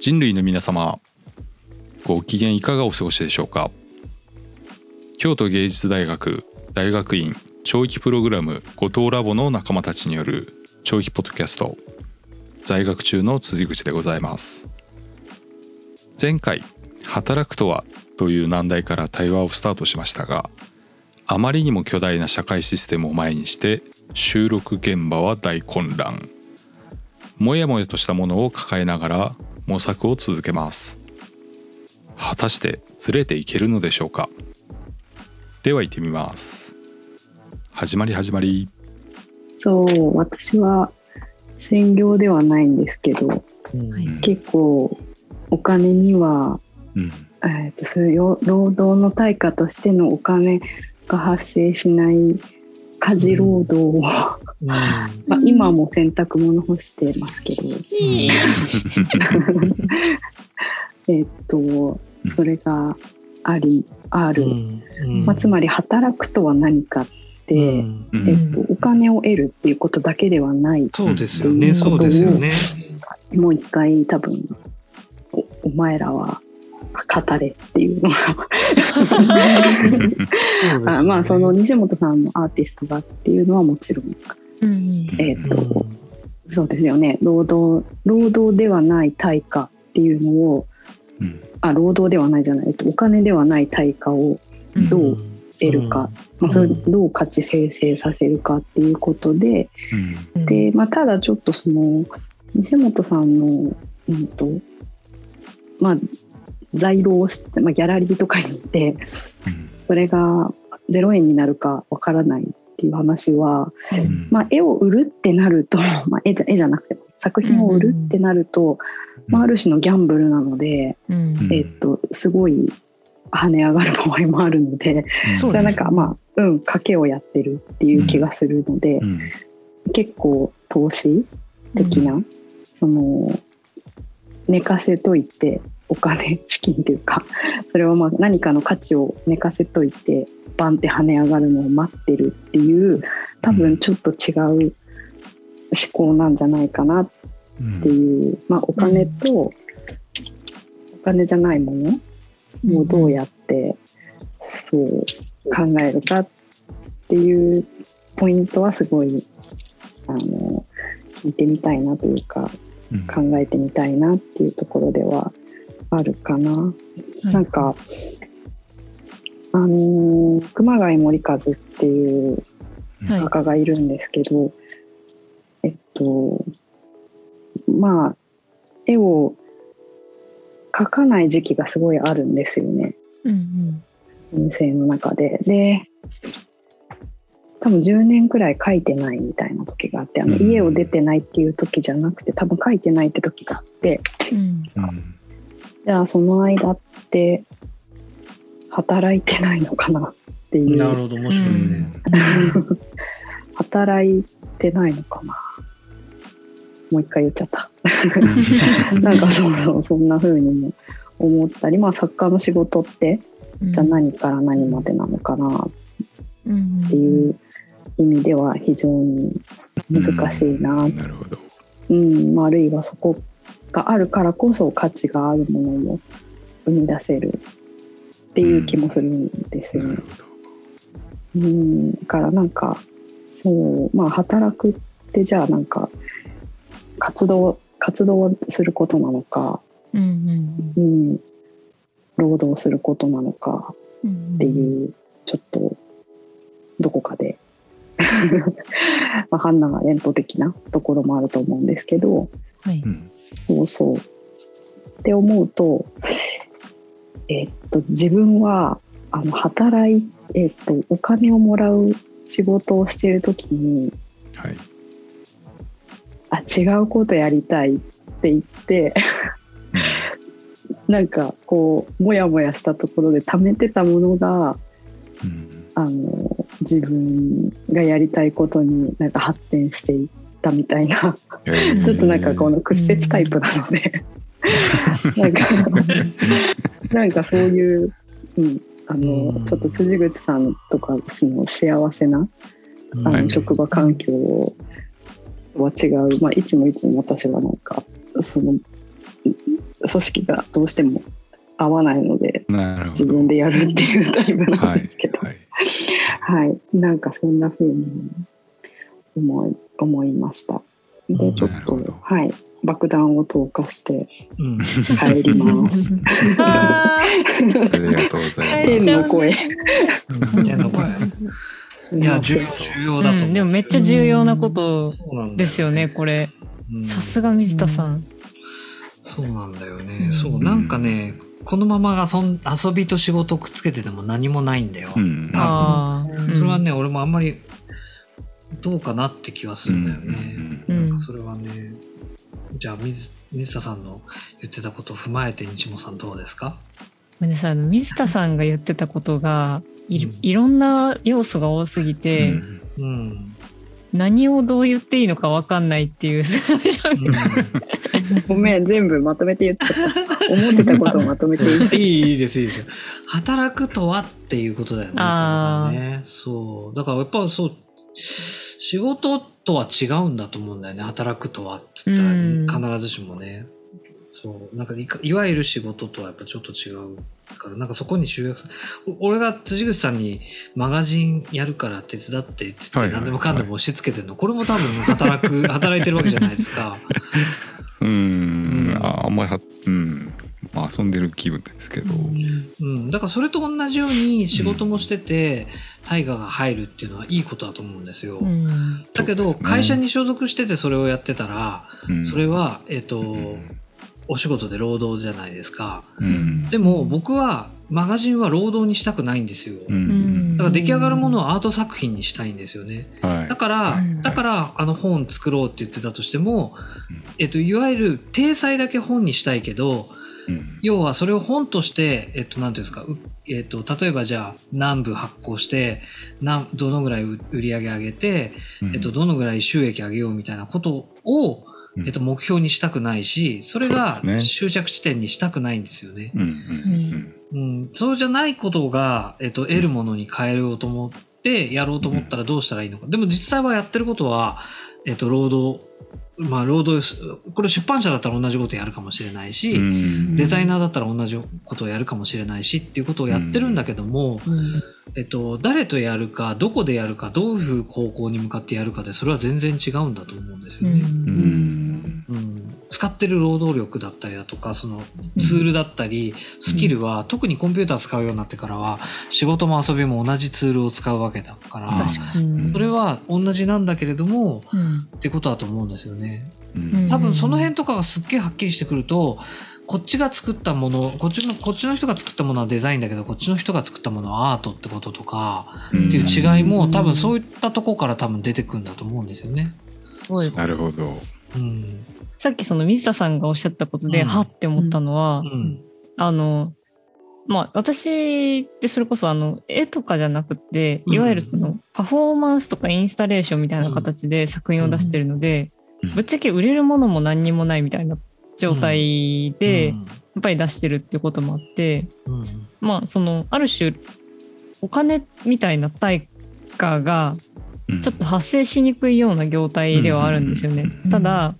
人類の皆様ご機嫌いかがお過ごしでしょうか？京都芸術大学大学院長期プログラム後藤ラボの仲間たちによる長期ポッドキャスト在学中の辻口でございます。前回働くとはという難題から対話をスタートしましたがあまりにも巨大な社会システムを前にして収録現場は大混乱。もやもやとしたものを抱えながら模索を続けます。果たしてずれていけるのでしょうか？では行ってみます。始まり始まり。そう私は専業ではないんですけど、うん。結構お金には、うん。えー、とそういう労働の対価としてのお金が発生しない家事労働を、まあ、今はもう洗濯物干してますけど、えっとそれがありある、まあ、つまり働くとは何かって、うん。うんえっと、お金を得るっていうことだけではないそうですよね、そうですよね。もう一回多分おお前らは語れっていうのが。あまあその西本さんのアーティストがっていうのはもちろん、うんえっとそうですよね。労働労働ではない対価っていうのをうん。あ労働ではないじゃない、えっと、お金ではない対価をうん。どう得るか、まあ、それをどう価値生成させるかっていうことで、うん。で、まあ、ただちょっとその西本さんの、うんとまあ、在労をして、まあ、ギャラリーとかに行ってうん。それが0円になるかわからないっていう話は、うん。まあ、絵を売るってなると、まあ、絵じゃ絵じゃなくても作品を売るってなると、まあ、ある種のギャンブルなので、えっと、すごい跳ね上がる場合もあるので、それはなんかまあ、うん、賭けをやってるっていう気がするので、うん。結構投資的な、その寝かせといてお金資金というかそれをまあ何かの価値を寝かせといてバンって跳ね上がるのを待ってるっていう多分ちょっと違う思考なんじゃないかなっていう、まあ、お金とお金じゃないものをどうやってそう考えるかっていうポイントはすごいあの聞いてみたいなというかうん。考えてみたいなっていうところではあるかな。なんかあのー熊谷森和っていうはい。画家がいるんですけど、えっとまあ絵を描かない時期がすごいあるんですよね。うん人生の中で。で多分10年くらい描いてないみたいな時があってあのうん。家を出てないっていう時じゃなくて多分描いてないって時があってうん。うんじゃあその間って働いてないのかなっていう。なるほど、面白いね。働いてないのかな。もう一回言っちゃった。なんかそうそうそんな風にも思ったり。まあ作家の仕事ってうん。じゃあ何から何までなのかな。うんっていう意味では非常に難しいな、なるほど。うん。まあ、あるいはそこがあるからこそ価値があるものを生み出せるっていう気もするんですよね。なる。ほどうん、だからなんかそうまあ働くってじゃあなんか活動活動をすることなのか、うんうん、労働することなのかうんっていうちょっとどこかで まあ判断が連邦的なところもあると思うんですけどはい。うんそうそう。って思うとえっと自分はあの働いえっとお金をもらう仕事をしている時にはい。あ違うことやりたいって言って なんかこうモヤモヤしたところで貯めてたものがうん。あの自分がやりたいことになんか発展していったみたいな。えー。ちょっとなんかこの屈折タイプなので。なんか なんかそういう、うん、あのうん。ちょっと辻口さんとかその幸せなあはいの職場環境は違う、まあ、いつもいつも私はなんかその組織がどうしても合わないので自分でやるっていうタイプなんはいですけど、はい。はい、なんかそんな風に思い思いました。で、ちょっとはい、爆弾を投下してうん。帰ります。あ ありがとうございます。天の声。天の声。いや重要重要だと思う、うん、でもめっちゃ重要なことですよねこれ。うん。さすが水田さん、そうなんだよね、うん。そうなんかねこのままがそん遊びと仕事くっつけてても何もないんだよ、うん。ああそれはね、俺もあんまりどうかなって気はするんだよね、うんなんかそれはねじゃあ水水田さんの言ってたことを踏まえて日もさんどうですか？水田さんが言ってたことがい,、うん。いろんな要素が多すぎて、うん。うん、何をどう言っていいのか分かんないっていうごめん、全部まとめて言っちゃった。思ってたことをまとめて言っちゃっいいいいですいいです。よ働くとはっていうことだよね。ね。そう。だからやっぱそう仕事とは違うんだと思うんだよね。働くとはっつったうん。ら必ずしもね、そう。なんかいかいわゆる仕事とはやっぱちょっと違うからなんかそこに集約すお俺が辻口さんにマガジンやるから手伝ってっつって何でもかんでも押し付けてるの、これも多分働く働いてるわけじゃないですか。うん。うん。ああんまりはうんまあ遊んでる気分ですけど。うん、だからそれと同じように仕事もしてて大河が入るっていうのはいいことだと思うんですよ。うん。だけど、会社に所属しててそれをやってたら、うん。それは、えっとうん。お仕事で労働じゃないですか。うん。でも僕はマガジンは労働にしたくないんですよ。ううん。んだから出来上がるものをアート作品にしたいんですよね。はい。だから、うんだからあの本作ろうって言ってたとしてもうん、えっと、いわゆる体裁だけ本にしたいけど、うん。要はそれを本として、えっと、なんていうんですか、うえっと、例えばじゃあ何部発行して、なんどのぐらい売売り上げ上げて、えっと、どのぐらい収益上げようみたいなことを、うん。えっと、目標にしたくないし、それが終着地点にしたくないんですよね。うんうん。うん、そうじゃないことが、えっと、得るものに変えようと思って、やろうと思ったらどうしたらいいのか。でも実際はやってることは、えっと、労働、まあ、労働す、これ出版社だったら同じことやるかもしれないし、うん。デザイナーだったら同じことをやるかもしれないしっていうことをやってるんだけども、うん。えっと、誰とやるか、どこでやるか、どういう方向に向かってやるかで、それは全然違うんだと思うんですよね。使ってる労働力だったりだとか、そのツールだったり、スキルは、特にコンピューター使うようになってからは、仕事も遊びも同じツールを使うわけだから、それは同じなんだけれども、うん。ってことだと思うんですよね。うん。多分その辺とかがすっげえはっきりしてくると、こっちが作ったもの、こっちの、こっちの人が作ったものはデザインだけど、こっちの人が作ったものはアートってこととか、うん。っていう違いも多分そういったとこから多分出てくるんだと思うんですよね。なるほどうん。さっきその水田さんがおっしゃったことで、うん。はって思ったのは、うん。あのまあ私ってそれこそあの絵とかじゃなくていわゆるそのパフォーマンスとかインスタレーションみたいな形で作品を出してるので、うん。ぶっちゃけ売れるものも何にもないみたいな状態で、やうん。っぱり出してるっていうこともあってうん。まあそのある種お金みたいな対価がうんちょっと発生しにくいような業態ではあるんですよね。ただ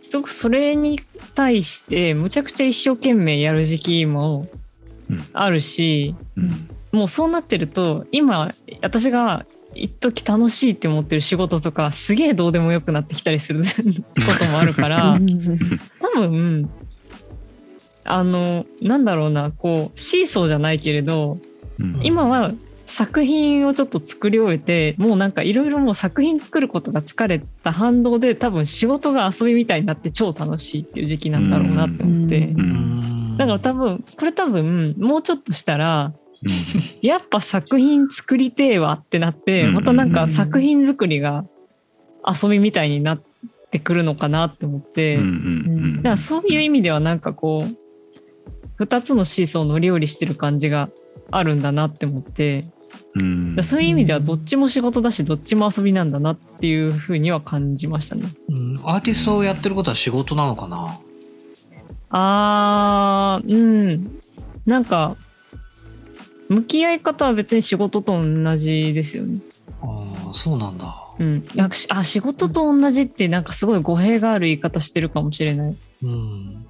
すごくそれに対してむちゃくちゃ一生懸命やる時期もうん。あるし、うん。もうそうなってると今私が一時楽しいって思ってる仕事とかすげえどうでもよくなってきたりする こともあるから多分あのなんだろうなこうシーソーじゃないけれどうん。今は作品をちょっと作り終えてもうなんかいろいろもう作品作ることが疲れた反動で多分仕事が遊びみたいになって超楽しいっていう時期なんだろうなって思って、だから多分これ多分もうちょっとしたらやっぱ作品作りてえわってなってうん。またなんか作品作りが遊びみたいになってくるのかなって思って、だからそういう意味ではなんかこう2つのシーソー乗り降りしてる感じがあるんだなって思ってうんそういう意味ではどっちも仕事だしどっちも遊びなんだなっていうふうには感じましたね。うんアーティストをやってることは仕事なのかな？あーうんなんか向き合い方は別に仕事と同じですよね。ああ、そうなんだ。うん、あ仕事と同じってなんかすごい語弊がある言い方してるかもしれない。うん。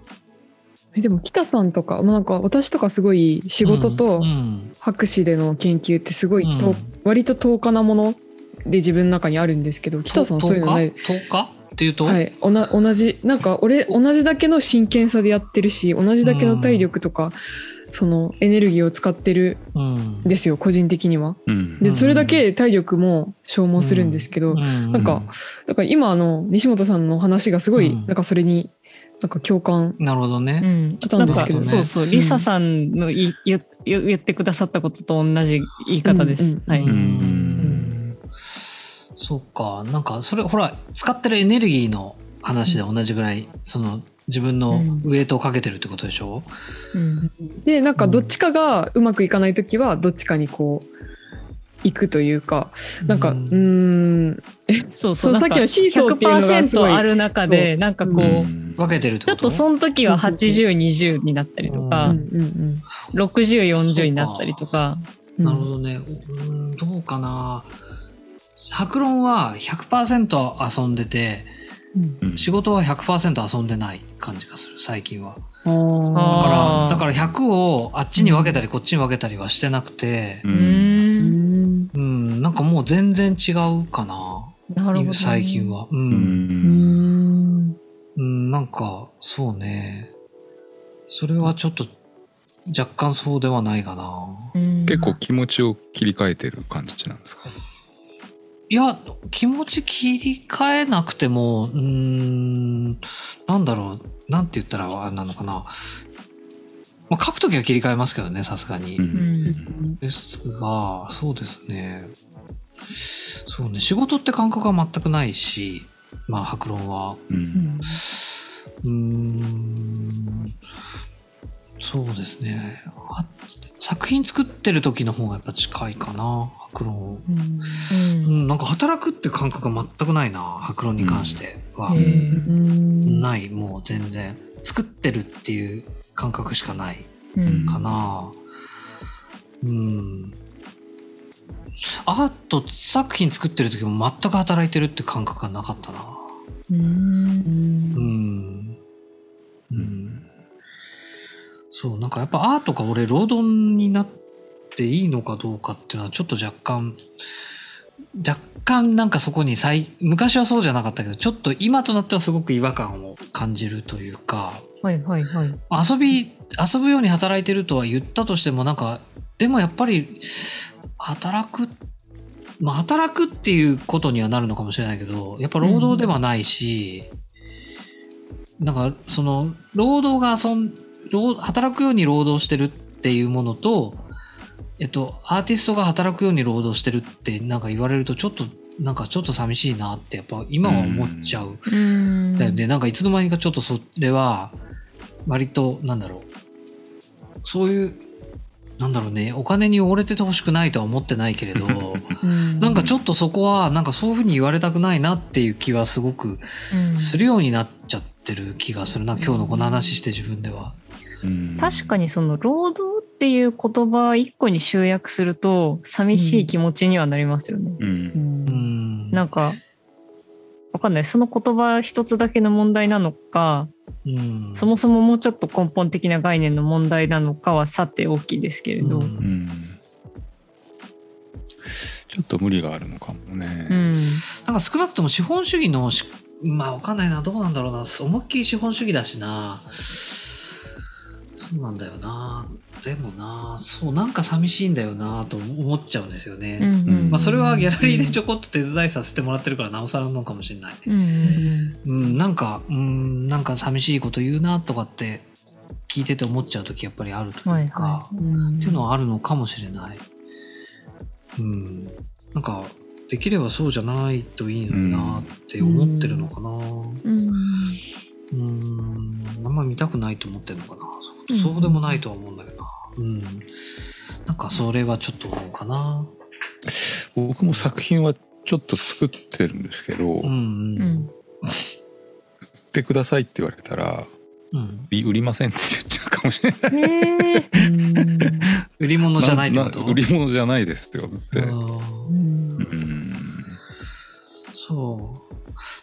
えでも北さんとか、まあ、なんか私とかすごい仕事とうん博士での研究ってすごいと、うん。割と遠かなもので自分の中にあるんですけど北さんそういうのない？10日っていうと、はい、おな同じなんか俺同じだけの真剣さでやってるし同じだけの体力とか、そのエネルギーを使ってるうん。んですよ個人的には。うん。でそれだけ体力も消耗するんですけど、うん。なんかだから今あの西本さんの話がすごい、うん。なんかそれになんか共感。なるほどうね。ん、したんですけどね。そうそう、リサさんのい言言言ってくださったことと同じ言い方です。うんうんはい。うん。うんそうか。なんか、それ、ほら、使ってるエネルギーの話で同じぐらい、その、自分のウエイトをかけてるってことでしょ、うん。でなんかどっちかがうまくいかない時はどっちかにこう行くというかなんかううんそうそ、そうさっきのシーソーっていうのがすごい。100%ある中で、なんかこう、うん。分けてるとちょっとその時は80、20になったりとかうん、うんうん60、40になったりとか、うんなるほどね。うん、どうかな。白論は100%遊んでて、うん。仕事は100%遊んでない感じがする、最近は。だから、だから100をあっちに分けたりこっちに分けたりはしてなくてう、うん。うんうん、なんかもう全然違うかな。なるほどね。最近は。う。うんんうん、なんか、そうね。それはちょっと、若干そうではないかな。うん。結構気持ちを切り替えてる感じなんですか？いや、気持ち切り替えなくても、うーん、なんだろう、なんて言ったらあれなのかな。まあ、書くときは切り替えますけどね、さすがに。うんですが、そうですね。そうね、仕事って感覚は全くないし、まあ、白論は。うんうーん、そうですね。あ作品作ってる時の方がやっぱ近いかな、白論。うんうんうん、なんか働くって感覚が全くないな、白論に関しては。うんない、もう全然。作ってるっていう感覚しかないうんかな。うん。アート作品作ってる時も全く働いてるって感覚がなかったな。うんうん。うん。そう、なんかやっぱアートが俺労働になっていいのかどうかっていうのはちょっと若干、若干なんかそこに最、昔はそうじゃなかったけど、ちょっと今となってはすごく違和感を感じるというか、はいはいはい。遊び、遊ぶように働いてるとは言ったとしてもなんか、でもやっぱり、働く、まあ働くっていうことにはなるのかもしれないけど、やっぱ労働ではないし、なんかその、労働が遊ん、労働くように労働してるっていうものと、えっと、アーティストが働くように労働してるってなんか言われるとちょっと、なんかちょっと寂しいなってやっぱ今は思っちゃう。うんだよね。なんかいつの間にかちょっとそれは、割と、なんだろう。そういう、なんだろうね、お金に追われててほしくないとは思ってないけれど、うんなんかちょっとそこは、なんかそういうふうに言われたくないなっていう気はすごくするようになっちゃってる気がするな、今日のこの話して自分では。うん確かにその労働っていう言葉一個に集約すると寂しい気持ちにはなりますよね。うんうん。なんかわかんないその言葉一つだけの問題なのかうん、そもそももうちょっと根本的な概念の問題なのかはさて大きいですけれど。ううんうんちょっと無理があるのかもうね。んなんか少なくとも資本主義のし、まあわかんないな、どうなんだろうな、思いっきり資本主義だしな。そうなんだよな。でもな、そう、なんか寂しいんだよな、と思っちゃうんですよね。うんまあそれはギャラリーでちょこっと手伝いさせてもらってるからなおさらなのかもしれない。うんうん、なんか、うん、なんか寂しいこと言うなとかって聞いてて思っちゃう時やっぱりあるとはいいうか、はっていうのはあるのかもしれない。うん。なんか、できればそうじゃないといいのになって思ってるのかな。うんうん。あんま見たくないと思ってるのかな。うんそうそうでもないとは思うんだけどな。うん。なんかそれはちょっと思うかな。僕も作品はちょっと作ってるんですけど、うん。売ううん。んってくださいって言われたらうん。売りませんって言っちゃうかもしれない。へえ売り物じゃないってこと？売り物じゃないですよって。うんうんそ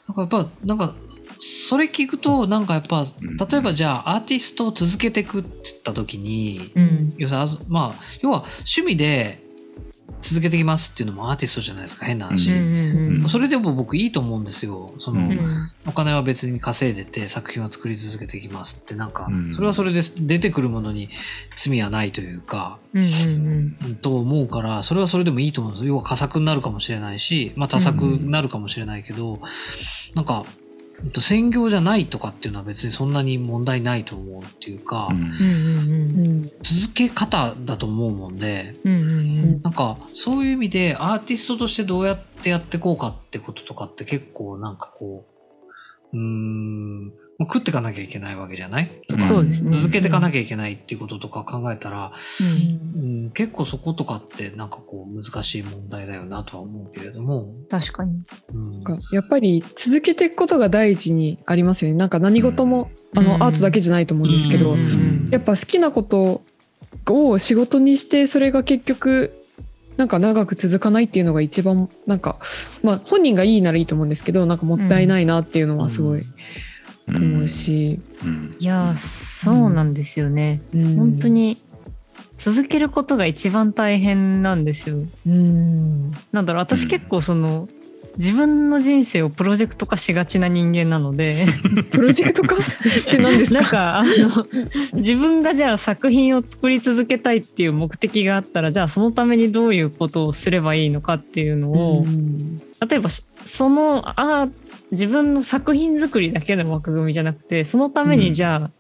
う。なんかやっぱ、なんか、それ聞くとなんかやっぱうん。例えばじゃあアーティストを続けていくって言った時に、うん。要まあ要は趣味で続けていきますっていうのもアーティストじゃないですか変な話、それでも僕いいと思うんですよ。その、うん。お金は別に稼いでて作品を作り続けていきますってなんかうん。それはそれで出てくるものに罪はないというか、と思うからそれはそれでもいいと思うんですよ。要は佳作になるかもしれないし、まあ、多作になるかもしれないけど、なんかうんと専業じゃないとかっていうのは別にそんなに問題ないと思うっていうか、続け方だと思うもんでなんかそういう意味でアーティストとしてどうやってやっていこうかってこととかって結構なんかこううーんまあ食っていかなきゃいけないわけじゃない？うん。そうですね。続けていかなきゃいけないっていうこととか考えたら、うん。うん、結構そことかってなんかこう難しい問題だよなとは思うけれども、確かに。うん。やっぱり続けていくことが第一にありますよね。なんか何事も、あのうん。アートだけじゃないと思うんですけど、うん。うんやっぱ好きなことを仕事にしてそれが結局なんか長く続かないっていうのが一番なんかまあ本人がいいならいいと思うんですけどなんかもったいないなっていうのはすごい思うし、うん。いやーそうなんですよね、うん。本当に続けることが一番大変なんですよ。うん。なんだろう私結構その、自分の人生をプロジェクト化しがちな人間なので。プロジェクト化？って何ですか？なんかあの自分がじゃあ作品を作り続けたいっていう目的があったらじゃあそのためにどういうことをすればいいのかっていうのを、うん。例えばしそのあ自分の作品作りだけの枠組みじゃなくてそのためうん。にじゃあ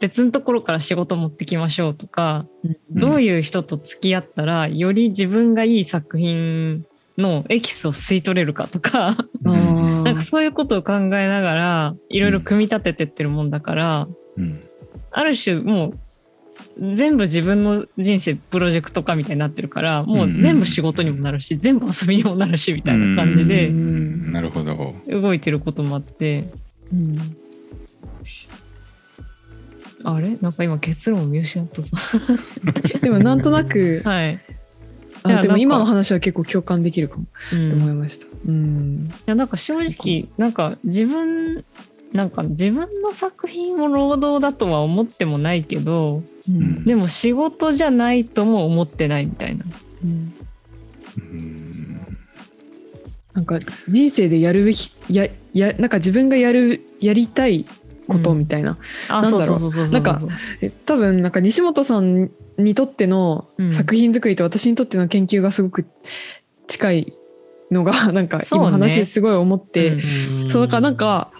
別のところから仕事持ってきましょうとか、うん。どういう人と付き合ったらより自分がいい作品のエキスを吸い取れるかとかなんかそういうことを考えながらいろいろ組み立ててってるもんだから、うん。ある種もう全部自分の人生プロジェクト化みたいになってるからもう全部仕事にもなるし、全部遊びにもなるしみたいな感じうでん。なるほど。動いてることもあって。うん。あれ？なんか今結論を見失ったぞ。でもなんとなくはい。でも今の話は結構共感できるかも。うん、と思いいました。うん。やなんか正直なんか自分なんか自分の作品を労働だとは思ってもないけどん。でも仕事じゃないとも思ってないみたいな。うん。うんなんか人生でやるべきややなんか自分がやるやりたいことみたいな、あなんだろう。そうそうそうそうそう。なんかえ多分なんか西本さんにとってのうん作品作りと私にとっての研究がすごく近いのがなんか今話すごい思って。うん。そう,、だからなんか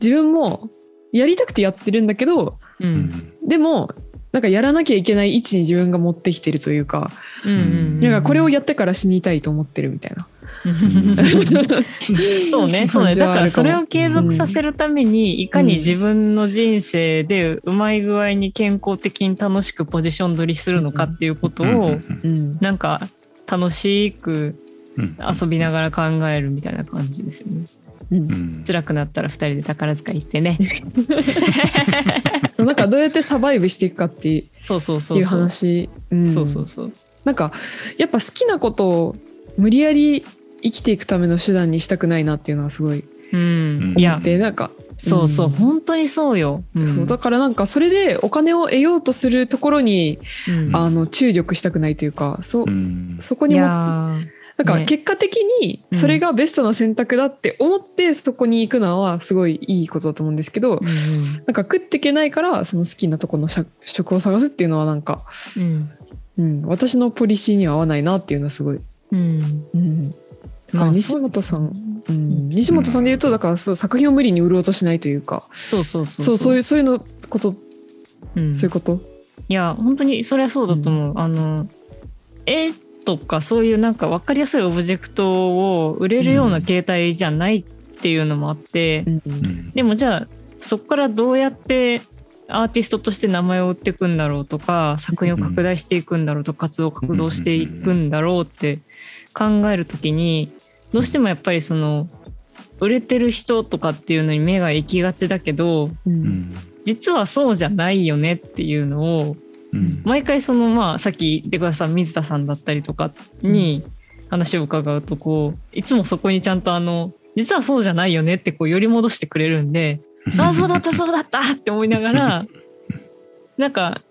自分もやりたくてやってるんだけどううん。んでもなんかやらなきゃいけない位置に自分が持ってきてるというか、うん。うんなんかこれをやってから死にたいと思ってるみたいな。そうねそうね。だからそれを継続させるためにいかに自分の人生でうまい具合に健康的に楽しくポジション取りするのかっていうことをうん。なんか楽しくうん。遊びながら考えるみたいな感じですよね。うん。うん辛くなったら2人で宝塚行ってね。なんかどうやってサバイブしていくかっていうそうそうそうそう。話。うん。そうそうそう。なんかやっぱ好きなことを無理やり生きていくための手段にしたくないなっていうのはすごい思っ、てなんか。そうそう、うん。本当にそうよ。ん。そうだからなんかそれでお金を得ようとするところに、うん。あの注力したくないというかそ,、うん。いそこにもやなんーね。か結果的にそれがベストな選択だって思ってそこに行くのはすごいいいことだと思うんですけど、うんなんか食っていけないからその好きなところの職職を探すっていうのはなんか、うん。うん、私のポリシーには合わないなっていうのはすごい、うん。うん、まあ西本さんうん、西本さんで言うとだからそう作品を無理に売ろうとしないというか。そうそうそうそう。そういうそういうのこと、うん。そういうこと？いや本当にそれはそうだと思う、あの絵とかそういうなんか分かりやすいオブジェクトを売れるような形態じゃないっていうのもあって、うん。うんでもじゃあそこからどうやってアーティストとして名前を売っていくんだろうとか作品を拡大していくんだろうとか活動を拡大していくんだろうって考えるときにどうしてもやっぱりその売れてる人とかっていうのに目が行きがちだけどううん。ん実はそうじゃないよねっていうのをうん毎回そのまあさっき出川さん水田さんだったりとかに話を伺うとこういつもそこにちゃんとあの実はそうじゃないよねってこう寄り戻してくれるんで あそうだったそうだったって思いながら なんか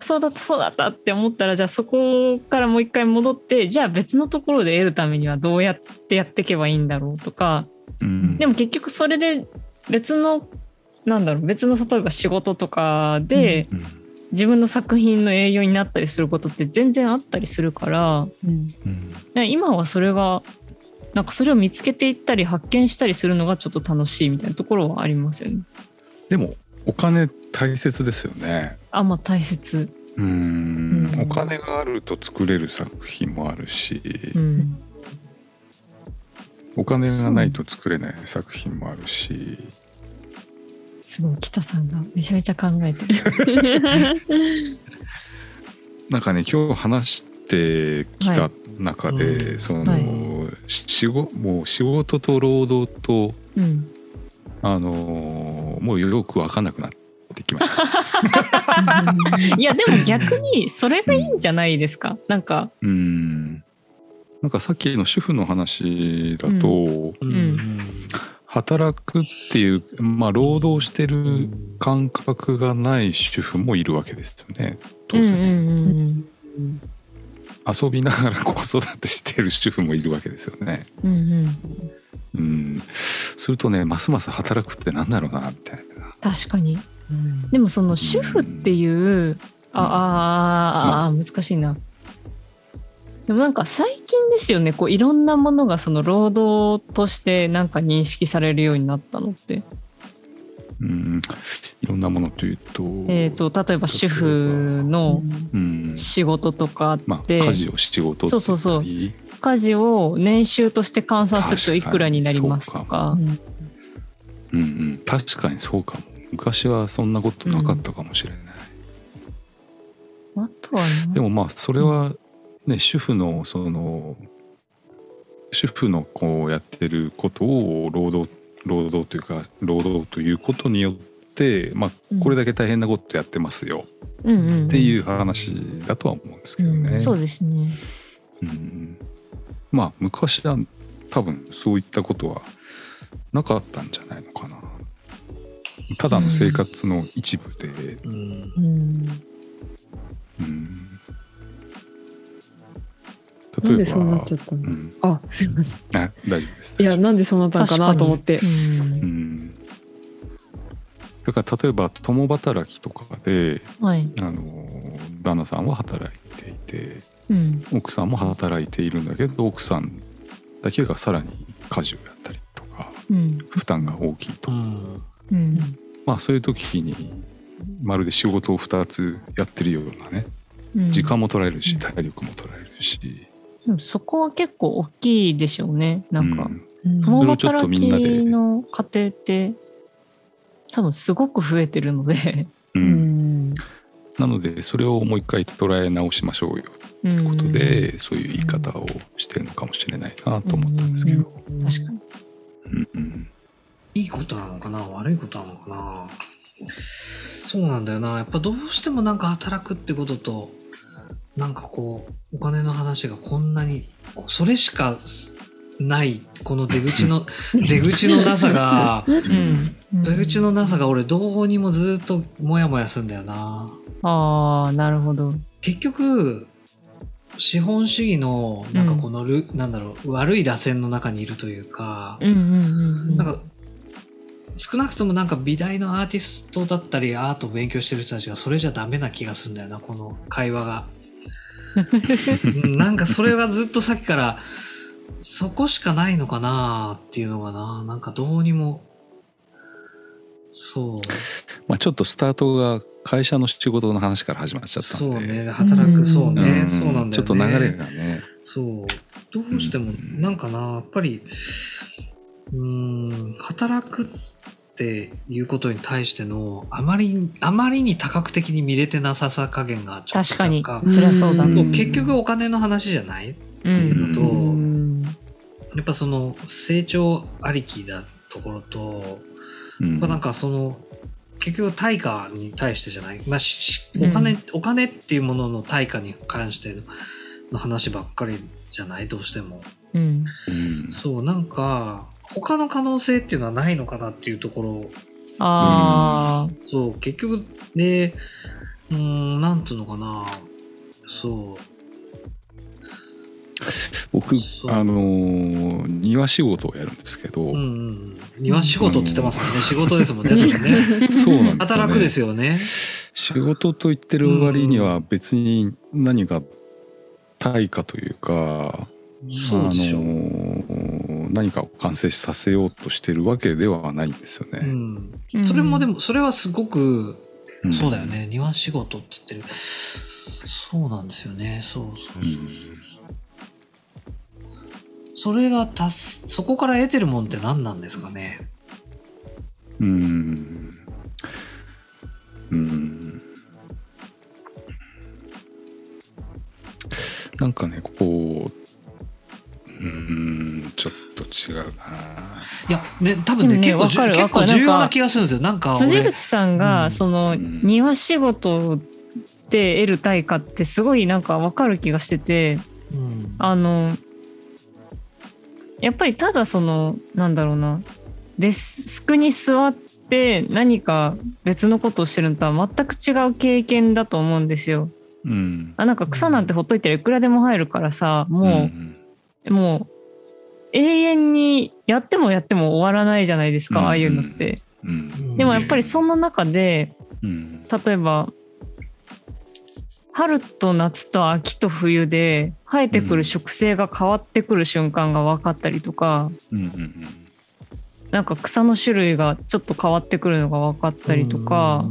そうだったそうだったって思ったらじゃあそこからもう一回戻ってじゃあ別のところで得るためにはどうやってやっていけばいいんだろうとかうん。でも結局それで別のなんだろう別の例えば仕事とかでうん自分の作品の栄養になったりすることって全然あったりするからうん。ね今はそれがなんかそれを見つけていったり発見したりするのがちょっと楽しいみたいなところはありますよね。でもお金大切ですよね。あまあ大切。うん。うん。お金があると作れる作品もあるし、うん。お金がないと作れない作品もあるしすごい北さんがめちゃめちゃ考えてる。なんかね今日話してきた中で、うんその、は仕事もう仕事と労働とうん、あのもうよく分かんなくなってきました。いやでも逆にそれがいいんじゃないですか？なんか。うん。なんかさっきの主婦の話だと、うん働くっていうまあ労働してる感覚がない主婦もいるわけですよね。当然、うんうん遊びながら子育てしてる主婦もいるわけですよね。うんうん。するとねますます働くってなんだろうなみたいな。確かに。でもその主婦っていうああああ。難しいな。でもなんか最近ですよね。こういろんなものがその労働としてなんか認識されるようになったのって。うん。いろんなものというと、えー、と例えば主婦のうん。仕事とかまあって、家事を仕事そうそうそう。家事を年収として換算するといくらになりますと確か。うんうん。確かにそうかも。昔はそんなことなかったかもしれない、あとはねでもまあそれはね主婦のその主婦のこうやってることを労働労働というか労働ということによってまあこれだけ大変なことやってますよ。うんっていう話だとは思うんですけどね。うんそうですね。うん。まあ昔は多分そういったことはなかったんじゃないのかな。ただの生活の一部で、うん。うんうんなんでそうなっちゃったの、うん、あすいませんあ大丈夫です。いやなんでそうなったのかなと思ってうんうん、だから例えば共働きとかではい。あの旦那さんは働いていてうん。奥さんも働いているんだけど奥さんだけがさらに家事をやったりとかうん。負担が大きいと、うんうん。まあそういう時にまるで仕事を2つやってるようなねうん時間も取られるし体力も取られるし、でもそこは結構大きいでしょうね。なんか、うん。共それをちょっと働みんなできの家庭って多分すごく増えてるので。ううん。んなのでそれをもう一回捉え直しましょうよというということで、そういう言い方をしてるのかもしれないなと思ったんですけど。確かに。うんうん。いいことなのかな？悪いことなのかな？そうなんだよな。やっぱどうしてもなんか働くってこととなんかこうお金の話がこんなにそれしかないこの出口の 出口のなさがうん。出口のなさが俺どうにもずっとモヤモヤするんだよなああ、なるほど。結局資本主義のなんかこのル、なんだろう悪い螺旋の中にいるというか、うんうんうんうん。なんか少なくともなんか美大のアーティストだったりアートを勉強してる人たちがそれじゃダメな気がするんだよなこの会話が。うんなんかそれはずっとさっきからそこしかないのかなっていうのがななんかどうにもそう。まあ、ちょっとスタートが会社の仕事の話から始まっちゃったんで。そうね働くそうね、ん。そうなんだよね。ちょっと流れがね。そう。どうしてもうんなんかなやっぱりうーん働くっていうことに対してのあまりあまりに多角的に見れてなささ加減がちょっと確かに。そりゃそうだうんもう結局お金の話じゃないうんっていうのと、うん。やっぱその成長ありきだところと、うん。やっぱなんかその結局対価に対してじゃない、まあ、ししうん。お金、お金っていうものの対価に関しての話ばっかりじゃない？どうしても。うん。うん。そうなんか他の可能性っていうのはないのかなっていうところあそう、結局、で、うーん、なんていうのかな。そう。僕そうあのー庭仕事をやるんですけど、うんうん。庭仕事って言ってますもんね。仕事ですもんね、それね。そうなんですよね働くですよね。仕事と言ってる割には別に何か対価というか、そうでしょ。あのー何かを完成させようとしてるわけではないんですようね。ん。うんそれもでも、それはすごく、んそうだよ。ね。庭仕事って言ってる。そうなんですよね。そうそうう。んそれがたす、そこから得てるもんって何なんですかね？うんうんなんかねこううんちょっと違うな。いや、ね、多分ね、ね結構かるわかる。結構重要な気がするんですよ。なんか辻口さんが、うん。そのうん。庭仕事で得る対価ってすごいなんかわかる気がしててうん。あのやっぱりただそのなんだろうなデスクに座って何か別のことをしてるのとは全く違う経験だと思うんですよ。うん。あなんか草なんてほっといたらいくらでも入るからさもんう、もう永遠にやってもやっても終わらないじゃないですか、うん。ああいうのって。うん。でもやっぱりその中でうん。例えば春と夏と秋と冬で生えてくる植生が変わってくる瞬間が分かったりとか、なんか草の種類がちょっと変わってくるのが分かったりとか、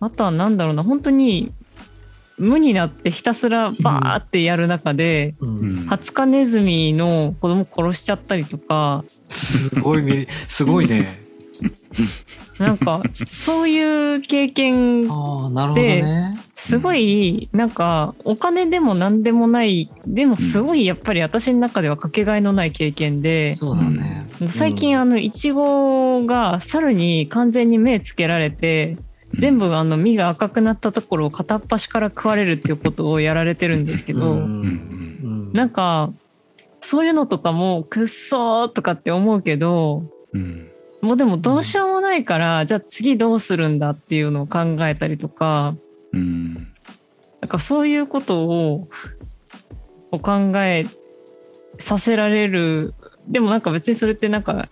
あとはなん。だろうな本当に無になってひたすらバーってやる中で、うんうんハツカネズミの子供殺しちゃったりとかすごいすごいね。なんかそういう経験ああ、なるほどね。すごいなんかお金でも何でもないでもすごいやっぱり私の中ではかけがえのない経験で、そうだね。最近ああのイチゴが猿に完全に目つけられて全部あの実が赤くなったところを片っ端から食われるっていうことをやられてるんですけど、うん。なんかそういうのとかもくっそーとかって思うけどうん。もうでもどうしようもないから、じゃあ次どうするんだっていうのを考えたりとかうん。なんかそういうことをお考えさせられる。でもなんか別にそれってなんか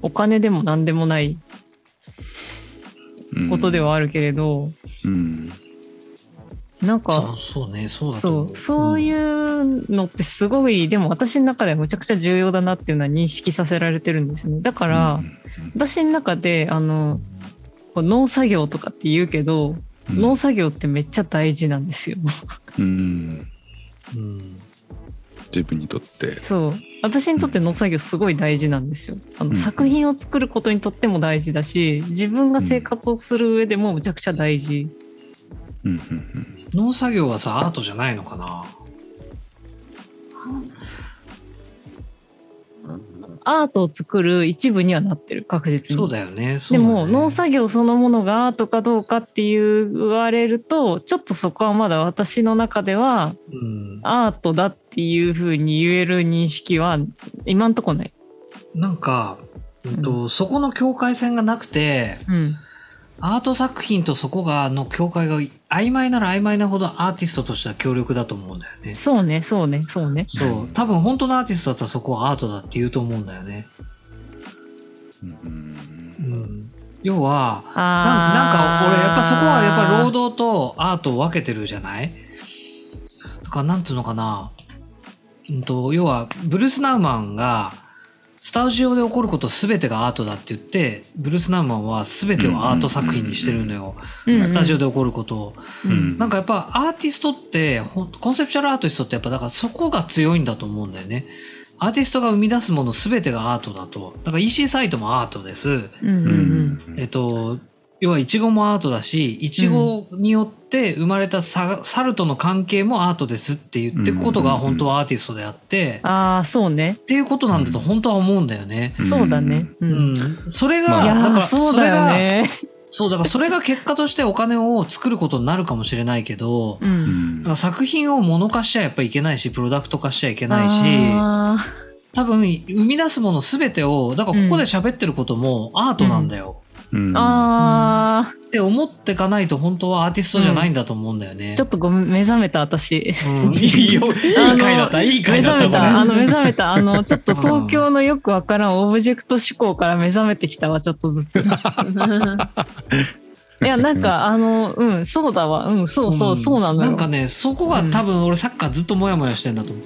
お金でも何でもないうんことではあるけれど、うん。なん。そかうそうね、そうそうそういうのってすごいでも私の中ではむちゃくちゃ重要だなっていうのは認識させられてるんですよね。だから、私の中であのこう農作業とかって言うけど、うん。農作業ってめっちゃ大事なんですよ。うん。うん。自分にとって。そう。私にとって農作業すごい大事なんですよ。あの、うん。作品を作ることにとっても大事だし自分が生活をする上でもむちゃくちゃ大事、うん。うん。農作業はさ、アートじゃないのかなアートを作る一部にはなってる確実にそうだよね。そでも農作業そのものがアートかどうかっていう言われるとちょっとそこはまだ私の中ではうん、アートだっていうふうに言える認識は今んとこない。なんか、うんとそこの境界線がなくて、うん。アート作品とそこがの境界が曖昧なら曖昧なほどアーティストとしては強力だと思うんだよね。そうね、そうね、そうね。そう。多分本当のアーティストだったらそこはアートだって言うと思うんだよね。うんうん。要は、なあなんか俺やっぱそこはやっぱ労働とアートを分けてるじゃない？だからなんていうのかな、うんと、要はブルース・ナウマンがスタジオで起こること全てがアートだって言ってブルース・ナウマンは全てをアート作品にしてるんだよ、うんうんスタジオで起こること。を、うん。なんかやっぱアーティストってコンセプチュアルアーティストってやっぱだからそこが強いんだと思うんだよね。アーティストが生み出すもの全てがアートだと。だから EC サイトもアートです。うんうんうん。えっと、要はイチゴもアートだし、イチゴによって生まれたサ猿との関係もアートですって言ってくことが本当はアーティストであって、ああ、そうね。っていうことなんだと本当は思うんだよね。そうだね。う。うんん。それが、だからそうだよね。そう、だからそれが結果としてお金を作ることになるかもしれないけど、うん。だから作品を物化しちゃやっぱいけないし、プロダクト化しちゃいけないし、あ多分生み出すもの全てをだからここで喋ってることもアートなんだよ、うんあって思ってかないと本当はアーティストじゃないんだと思うんだよね、ーちょっとごめん目覚めた私。うん いいよいい回だったいい回目だったこれ覚めた。あの、目覚めた。あの、ちょっと東京のよくわからんオブジェクト思考から目覚めてきたわ、ちょっとずつ。いや、なんか、あの、うん、そうだわ。うん、そうそう、そうなのよ。なんかねそこが多分俺サッカーずっとモヤモヤしてんだと思う、